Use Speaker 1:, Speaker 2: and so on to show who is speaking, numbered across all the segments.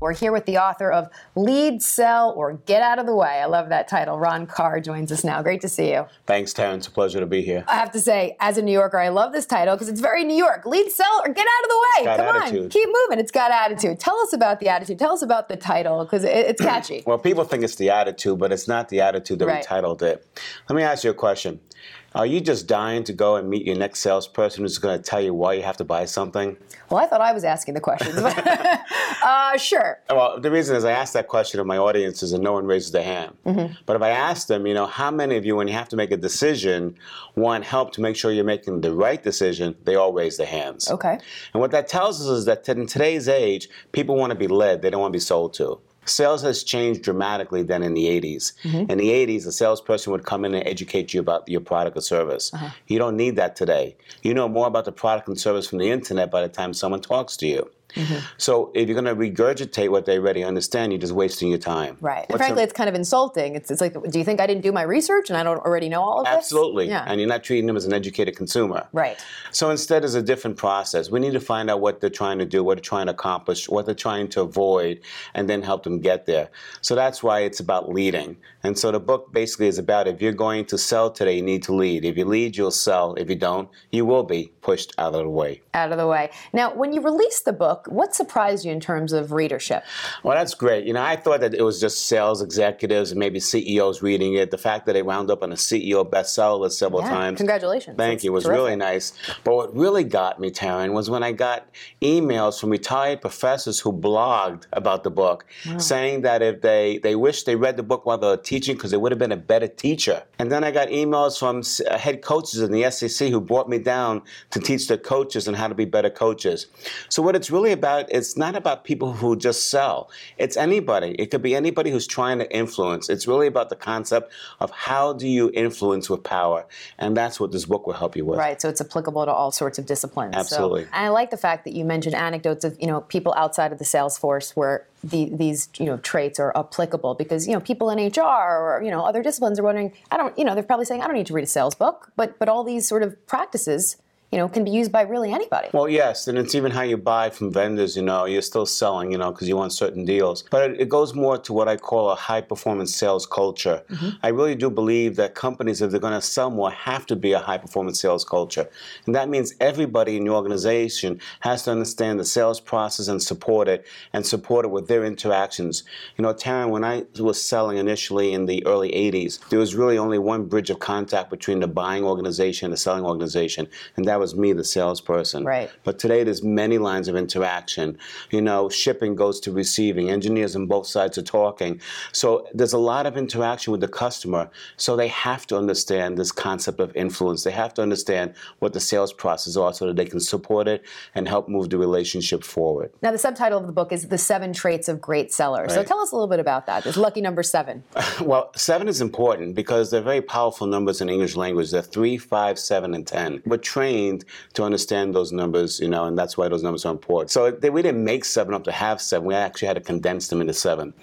Speaker 1: We're here with the author of Lead, Sell, or Get Out of the Way. I love that title. Ron Karr joins us now. Great to see you.
Speaker 2: Thanks, Terrence. A pleasure to be here.
Speaker 1: I have to say, as a New Yorker, I love this title because it's very New York. Lead, sell, or get out of the way. Come
Speaker 2: attitude.
Speaker 1: on, keep moving. It's got attitude. Tell us about the attitude. Tell us about the title because it, it's catchy.
Speaker 2: Well, people think it's the attitude, but it's not the attitude that
Speaker 1: Right.
Speaker 2: we titled it. Let me ask you a question. Are you just dying to go and meet your next salesperson who's going to tell you why you have to buy something?
Speaker 1: well, I thought I was asking the questions. uh, sure.
Speaker 2: Well, the reason is I ask that question of my audiences and no one raises their hand.
Speaker 1: Mm-hmm.
Speaker 2: But if I ask them, you know, how many of you, when you have to make a decision, want help to make sure you're making the right decision, they all raise their hands.
Speaker 1: Okay.
Speaker 2: And what that tells us is that in today's age, people want to be led, they don't want to be sold to. Sales has changed dramatically than in the 80s. Mm-hmm. In the 80s, a salesperson would come in and educate you about your product or service. Uh-huh. You don't need that today. You know more about the product and service from the internet by the time someone talks to you. Mm-hmm. So if you're going to regurgitate what they already understand, you're just wasting your time.
Speaker 1: Right. And frankly,
Speaker 2: the-
Speaker 1: it's kind of insulting. It's, it's like, do you think I didn't do my research and I don't already know all of this?
Speaker 2: Absolutely.
Speaker 1: Yeah.
Speaker 2: And you're not treating them as an educated consumer.
Speaker 1: Right.
Speaker 2: So instead, it's a different process. We need to find out what they're trying to do, what they're trying to accomplish, what they're trying to avoid, and then help them get there. So that's why it's about leading. And so the book basically is about if you're going to sell today, you need to lead. If you lead, you'll sell. If you don't, you will be pushed out of the way.
Speaker 1: Out of the way. Now, when you released the book, what surprised you in terms of readership?
Speaker 2: Well, that's great. You know, I thought that it was just sales executives and maybe CEOs reading it. The fact that it wound up on a CEO bestseller list several
Speaker 1: Yeah,
Speaker 2: times.
Speaker 1: congratulations.
Speaker 2: Thank
Speaker 1: That's
Speaker 2: you. It was
Speaker 1: terrific.
Speaker 2: really nice. But what really got me, Taryn, was when I got emails from retired professors who blogged about the book, saying that if they they wish they read the book while they were teaching because they would have been a better teacher. And then I got emails from uh, head coaches in the SEC who brought me down to teach their coaches and how to be better coaches. So what it's really about, it's not about people who just sell. It's anybody. It could be anybody who's trying to influence. It's really about the concept of how do you influence with power, and that's what this book will help you with.
Speaker 1: Right, so it's applicable to all sorts of disciplines. So-
Speaker 2: Absolutely.
Speaker 1: and I like the fact that you mentioned anecdotes of you know people outside of the sales force where the, these you know traits are applicable because you know people in HR or you know other disciplines are wondering I don't you know they're probably saying I don't need to read a sales book but but all these sort of practices you know can be used by really anybody.
Speaker 2: Well, yes, and it's even how you buy from vendors. You know, you're still selling. You know, because you want certain deals. But it, it goes more to what I call a high performance sales culture. Mm-hmm. I really do believe that companies, if they're going to sell more, have to be a high performance sales culture, and that means everybody in your organization has to understand the sales process and support it, and support it with their interactions. You know, Taryn, when I was selling initially in the early '80s, there was really only one bridge of contact between the buying organization and the selling organization, and that was me, the salesperson.
Speaker 1: Right.
Speaker 2: But today there's many lines of interaction. You know, shipping goes to receiving. Engineers on both sides are talking. So there's a lot of interaction with the customer. So they have to understand this concept of influence. They have to understand what the sales process are so that they can support it and help move the relationship forward.
Speaker 1: Now the subtitle of the book is The Seven Traits of Great Sellers. So tell us a little bit about that. This lucky number seven.
Speaker 2: Well, seven is important because they're very powerful numbers in English language. They're three, five, seven, and ten. We're trained to understand those numbers, you know, and that's why those numbers are important. So they, we didn't make seven up to have seven. We actually had to condense them into seven.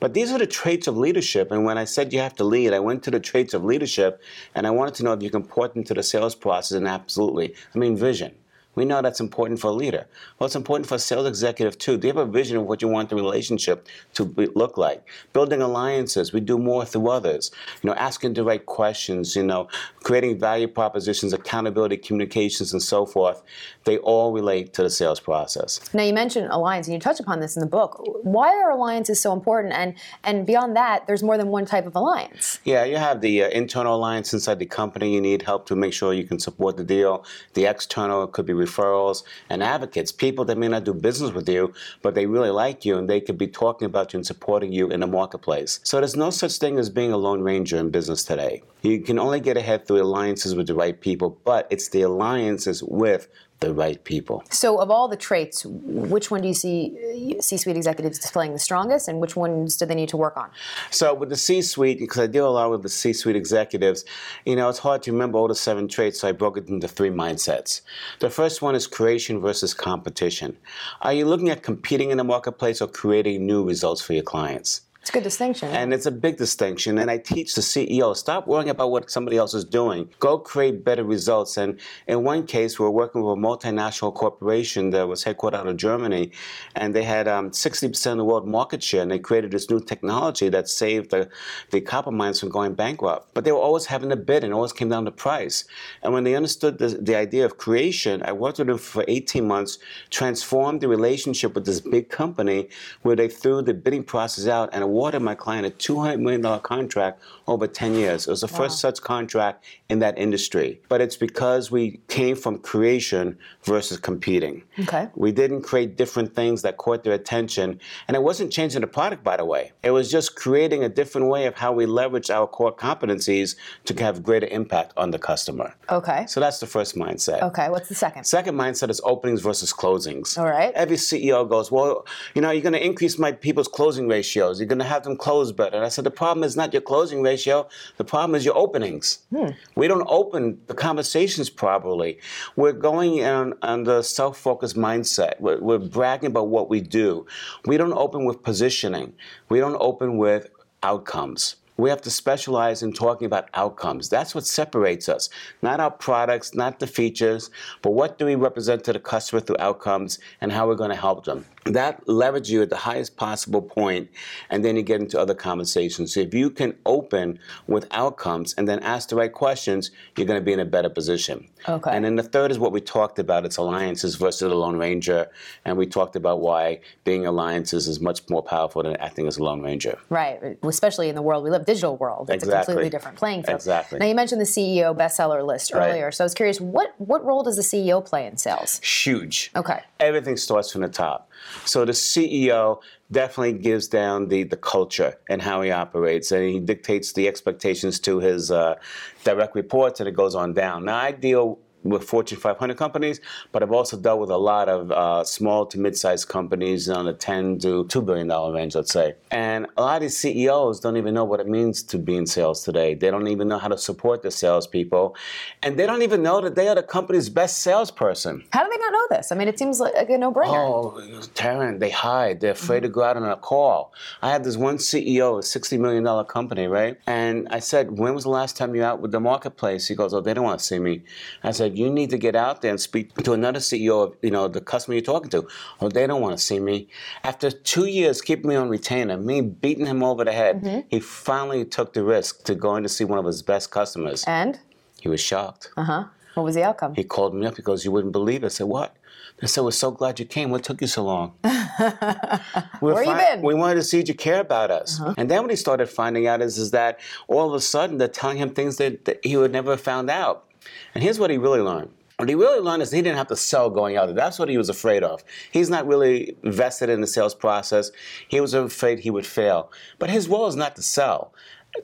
Speaker 2: But these are the traits of leadership. And when I said you have to lead, I went to the traits of leadership, and I wanted to know if you can port them to the sales process. And absolutely, I mean, vision. We know that's important for a leader. Well, it's important for a sales executive too. Do you have a vision of what you want the relationship to be, look like? Building alliances. We do more through others. You know, asking the right questions. You know, creating value propositions, accountability, communications, and so forth. They all relate to the sales process.
Speaker 1: Now you mentioned alliance, and you touch upon this in the book. Why are alliances so important? And and beyond that, there's more than one type of alliance.
Speaker 2: Yeah, you have the uh, internal alliance inside the company. You need help to make sure you can support the deal. The external could be referrals and advocates, people that may not do business with you, but they really like you and they could be talking about you and supporting you in the marketplace. So there's no such thing as being a lone ranger in business today. You can only get ahead through alliances with the right people, but it's the alliances with the right people.
Speaker 1: So, of all the traits, which one do you see C-suite executives displaying the strongest, and which ones do they need to work on?
Speaker 2: So, with the C-suite, because I deal a lot with the C-suite executives, you know, it's hard to remember all the seven traits, so I broke it into three mindsets. The first one is creation versus competition. Are you looking at competing in the marketplace or creating new results for your clients?
Speaker 1: It's a good distinction.
Speaker 2: And it's a big distinction. And I teach the CEO stop worrying about what somebody else is doing. Go create better results. And in one case, we are working with a multinational corporation that was headquartered out of Germany, and they had um, 60% of the world market share. And they created this new technology that saved the, the copper mines from going bankrupt. But they were always having to bid, and always came down to price. And when they understood the, the idea of creation, I worked with them for 18 months, transformed the relationship with this big company where they threw the bidding process out and awarded my client a $200 million contract over 10 years. It was the wow. first such contract in that industry. But it's because we came from creation versus competing.
Speaker 1: Okay.
Speaker 2: We didn't create different things that caught their attention. And it wasn't changing the product, by the way. It was just creating a different way of how we leverage our core competencies to have greater impact on the customer.
Speaker 1: Okay.
Speaker 2: So that's the first mindset.
Speaker 1: Okay. What's the second?
Speaker 2: Second mindset is openings versus closings.
Speaker 1: All right.
Speaker 2: Every CEO goes, well, you know, you're going to increase my people's closing ratios. You're going to have them close better. And I said, the problem is not your closing ratio. The problem is your openings. Hmm. We don't open the conversations properly. We're going on, on the self-focused mindset. We're, we're bragging about what we do. We don't open with positioning. We don't open with outcomes. We have to specialize in talking about outcomes. That's what separates us. Not our products, not the features, but what do we represent to the customer through outcomes and how we're going to help them that leverages you at the highest possible point, and then you get into other conversations. So if you can open with outcomes and then ask the right questions, you're going to be in a better position.
Speaker 1: Okay.
Speaker 2: And then the third is what we talked about. It's alliances versus the Lone Ranger, and we talked about why being alliances is much more powerful than acting as a Lone Ranger.
Speaker 1: Right, especially in the world we live, digital world. It's
Speaker 2: exactly.
Speaker 1: a completely different playing field.
Speaker 2: Exactly.
Speaker 1: Now you mentioned the CEO bestseller list earlier, right. so I was curious, what what role does the CEO play in sales?
Speaker 2: Huge.
Speaker 1: Okay.
Speaker 2: Everything starts from the top. So the CEO definitely gives down the, the culture and how he operates, and he dictates the expectations to his uh, direct reports, and it goes on down. Now, I deal with Fortune 500 companies, but I've also dealt with a lot of uh, small to mid-sized companies on the 10 to 2 billion dollar range, let's say. And a lot of these CEOs don't even know what it means to be in sales today. They don't even know how to support the salespeople, and they don't even know that they are the company's best salesperson.
Speaker 1: How do they not know this? I mean, it seems like a no-brainer.
Speaker 2: Oh, Taryn, they hide. They're afraid mm-hmm. to go out on a call. I had this one CEO, a 60 million dollar company, right? And I said, "When was the last time you out with the marketplace?" He goes, "Oh, they don't want to see me." I said you need to get out there and speak to another CEO of, you know, the customer you're talking to. Oh, they don't want to see me. After two years keeping me on retainer, me beating him over the head, mm-hmm. he finally took the risk to going to see one of his best customers.
Speaker 1: And?
Speaker 2: He was shocked.
Speaker 1: Uh huh. What was the outcome?
Speaker 2: He called me up because you wouldn't believe it. I said, What? I said, We're so glad you came. What took you so long?
Speaker 1: Where fi- you been?
Speaker 2: We wanted to see you care about us. Uh-huh. And then what he started finding out is, is that all of a sudden they're telling him things that, that he would never have found out. And here's what he really learned. What he really learned is he didn't have to sell going out. That's what he was afraid of. He's not really vested in the sales process. He was afraid he would fail. But his role is not to sell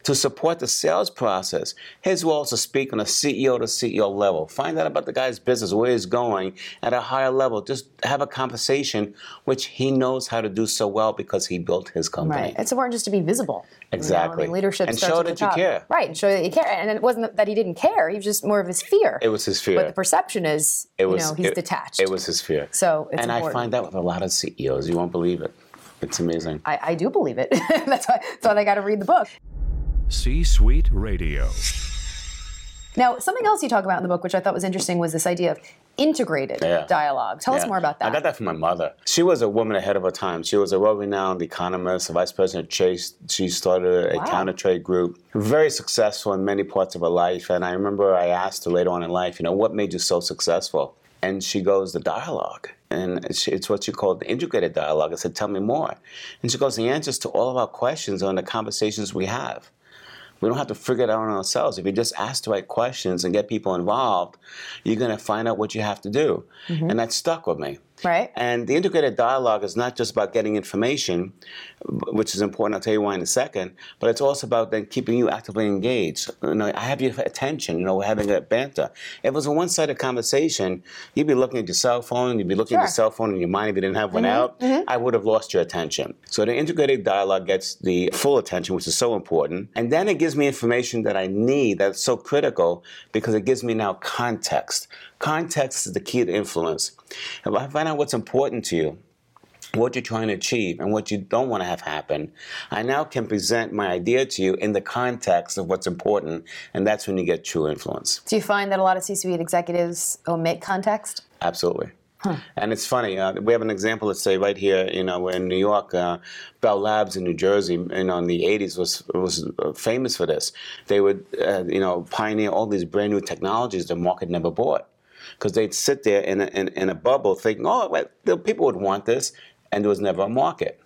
Speaker 2: to support the sales process. His role is to speak on a CEO to CEO level. Find out about the guy's business, where he's going at a higher level. Just have a conversation, which he knows how to do so well because he built his company.
Speaker 1: Right. It's important just to be visible.
Speaker 2: Exactly.
Speaker 1: You know? I mean, leadership
Speaker 2: and
Speaker 1: starts
Speaker 2: show
Speaker 1: that
Speaker 2: you care.
Speaker 1: Right, and show that you care. And it wasn't that he didn't care; he was just more of his fear.
Speaker 2: It was his fear.
Speaker 1: But the perception is, it was, you know, he's
Speaker 2: it,
Speaker 1: detached.
Speaker 2: It was his fear.
Speaker 1: So,
Speaker 2: and
Speaker 1: important.
Speaker 2: I find that with a lot of CEOs, you won't believe it. It's amazing.
Speaker 1: I, I do believe it. that's why. That's why they got to read the book.
Speaker 3: C Suite Radio.
Speaker 1: Now, something else you talk about in the book, which I thought was interesting, was this idea of integrated
Speaker 2: yeah.
Speaker 1: dialogue. Tell
Speaker 2: yeah.
Speaker 1: us more about that.
Speaker 2: I got that from my mother. She was a woman ahead of her time. She was a well-renowned economist, a vice president of Chase. She started a wow. counter trade group, very successful in many parts of her life. And I remember I asked her later on in life, you know, what made you so successful? And she goes, the dialogue. And it's what you call the integrated dialogue. I said, tell me more. And she goes, the answers to all of our questions are in the conversations we have. We don't have to figure it out on ourselves. If you just ask the right questions and get people involved, you're going to find out what you have to do. Mm-hmm. And that stuck with me.
Speaker 1: Right.
Speaker 2: And the integrated dialogue is not just about getting information, which is important. I'll tell you why in a second. But it's also about then keeping you actively engaged. You know, I have your attention. You know, we're having a banter. If it was a one-sided conversation, you'd be looking at your cell phone. You'd be looking
Speaker 1: Sure.
Speaker 2: at your cell phone in your mind if you didn't have one
Speaker 1: Mm-hmm.
Speaker 2: out. I would have lost your attention. So the integrated dialogue gets the full attention, which is so important. And then it gives me information that I need that's so critical because it gives me now context. Context is the key to influence. If I find out what's important to you, what you're trying to achieve and what you don't want to have happen, I now can present my idea to you in the context of what's important, and that's when you get true influence.
Speaker 1: Do you find that a lot of C-suite executives omit context?
Speaker 2: Absolutely. And it's funny. Uh, we have an example. Let's say right here, you know, in New York, uh, Bell Labs in New Jersey, you know, in the '80s was was uh, famous for this. They would, uh, you know, pioneer all these brand new technologies the market never bought, because they'd sit there in a, in, in a bubble thinking, oh, well, people would want this, and there was never a market.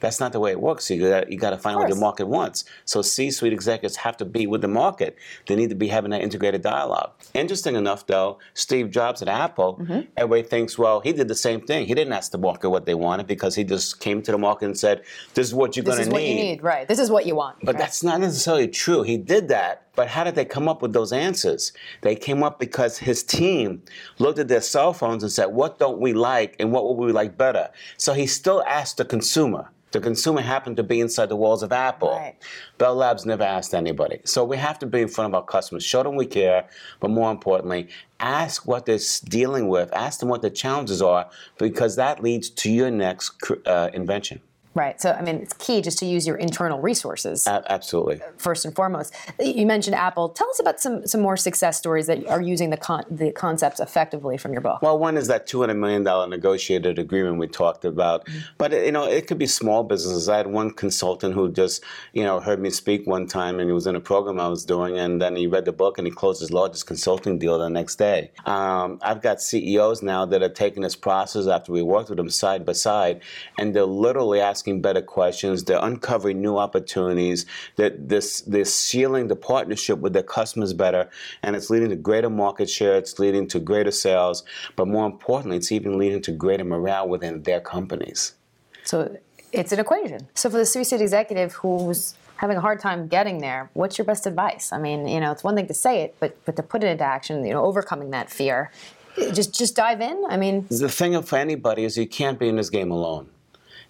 Speaker 2: That's not the way it works. You got you got to find what the market wants. So C-suite executives have to be with the market. They need to be having that integrated dialogue. Interesting enough, though, Steve Jobs at Apple,
Speaker 1: Mm-hmm.
Speaker 2: everybody thinks, well, he did the same thing. He didn't ask the market what they wanted because he just came to the market and said, "This is what you're going to need."
Speaker 1: This is what you need, right? This is what you want.
Speaker 2: but
Speaker 1: right?
Speaker 2: that's not necessarily true. He did that, but how did they come up with those answers? They came up because his team looked at their cell phones and said, What don't we like and what would we like better? So he still asked the consumer. The consumer happened to be inside the walls of Apple.
Speaker 1: Right.
Speaker 2: Bell Labs never asked anybody. So we have to be in front of our customers, show them we care, but more importantly, ask what they're dealing with, ask them what the challenges are, because that leads to your next uh, invention.
Speaker 1: Right. So I mean, it's key just to use your internal resources.
Speaker 2: A- absolutely.
Speaker 1: first and foremost. You mentioned Apple. Tell us about some some more success stories that are using the con- the concepts effectively from your book.
Speaker 2: Well, one is that two hundred million dollar negotiated agreement we talked about,
Speaker 1: Mm-hmm.
Speaker 2: but you know it could be small businesses. I had one consultant who just you know heard me speak one time, and he was in a program I was doing, and then he read the book and he closed his largest consulting deal the next day. Um, I've got CEOs now that are taking this process after we worked with them side by side, and they're literally asking better questions. They're uncovering new opportunities. That this they're sealing the partnership with their customers better, and it's leading to greater market share. It's leading to greater sales, but more importantly, it's even leading to greater morale within their companies.
Speaker 1: So it's an equation. So for the C-suite executive who's having a hard time getting there, what's your best advice? I mean, you know, it's one thing to say it, but but to put it into action, you know, overcoming that fear, just just dive in. I mean,
Speaker 2: The thing for anybody is you can't be in this game alone.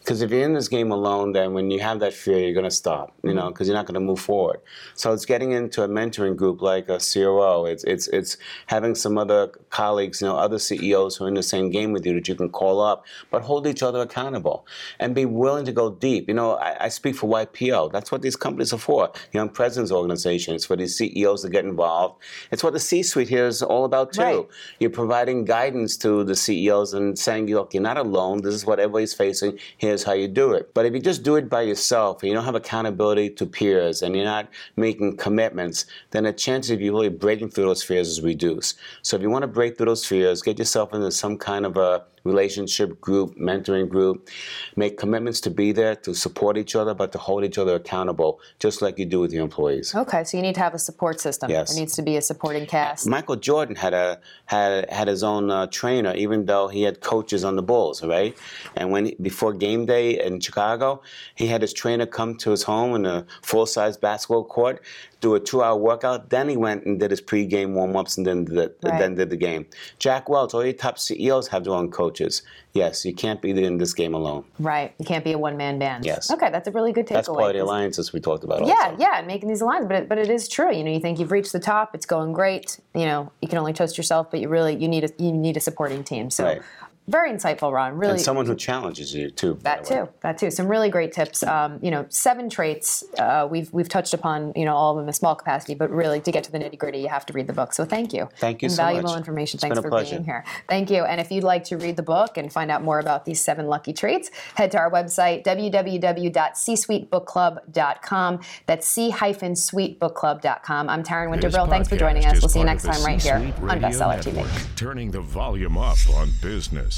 Speaker 2: Because if you're in this game alone, then when you have that fear, you're going to stop, you know, mm-hmm. because you're not going to move forward. So it's getting into a mentoring group like a CRO. It's, it's, it's having some other colleagues, you know, other CEOs who are in the same game with you that you can call up, but hold each other accountable and be willing to go deep. You know, I, I speak for YPO. That's what these companies are for. Young Presidents Organization. It's for these CEOs to get involved. It's what the C-suite here is all about too.
Speaker 1: Right.
Speaker 2: You're providing guidance to the CEOs and saying, look, you're not alone. This is what everybody's facing. Here's how you do it. But if you just do it by yourself and you don't have accountability to peers and you're not making commitments, then the chances of you really breaking through those fears is reduced. So if you want to break through those fears, get yourself into some kind of a relationship group, mentoring group. Make commitments to be there, to support each other, but to hold each other accountable, just like you do with your employees.
Speaker 1: okay, so you need to have a support system.
Speaker 2: Yes.
Speaker 1: There needs to be a supporting cast.
Speaker 2: Michael Jordan had a had had his own uh, trainer, even though he had coaches on the Bulls, right? And when before game day in Chicago, he had his trainer come to his home in a full size basketball court, do a two hour workout. Then he went and did his pregame warm ups, and then did,
Speaker 1: Right.
Speaker 2: then did the game. Jack Welch, all your top CEOs have their own coaches. Yes, you can't be in this game alone.
Speaker 1: Right. You can't be a one man band.
Speaker 2: Yes.
Speaker 1: Okay, that's a really good takeaway.
Speaker 2: That's part of the alliances we talked about.
Speaker 1: Yeah,
Speaker 2: also.
Speaker 1: yeah, making these alliances, but it, but it is true. You know, you think you've reached the top, it's going great. You know, you can only toast yourself, but you really you need a you need a supporting team. So,
Speaker 2: Right.
Speaker 1: Very insightful, Ron. Really,
Speaker 2: And someone who challenges you too.
Speaker 1: that too, that too. Some really great tips. Um, you know, seven traits. Uh, we've we've touched upon you know all of them in a small capacity, but really to get to the nitty gritty, you have to read the book. So thank you.
Speaker 2: Thank you so
Speaker 1: Invaluable
Speaker 2: much.
Speaker 1: information.
Speaker 2: It's
Speaker 1: Thanks
Speaker 2: been a
Speaker 1: for
Speaker 2: pleasure.
Speaker 1: being here. Thank you. And if you'd like to read the book and find out more about these seven lucky traits, head to our website www.csuitebookclub.com. That's c-suitebookclub.com. I'm Taryn
Speaker 3: This
Speaker 1: Winterbrill. Thanks for joining us. We'll see you next time right here
Speaker 3: C-Suite
Speaker 1: on
Speaker 3: Radio
Speaker 1: Bestseller TV.
Speaker 3: Turning the volume up on business.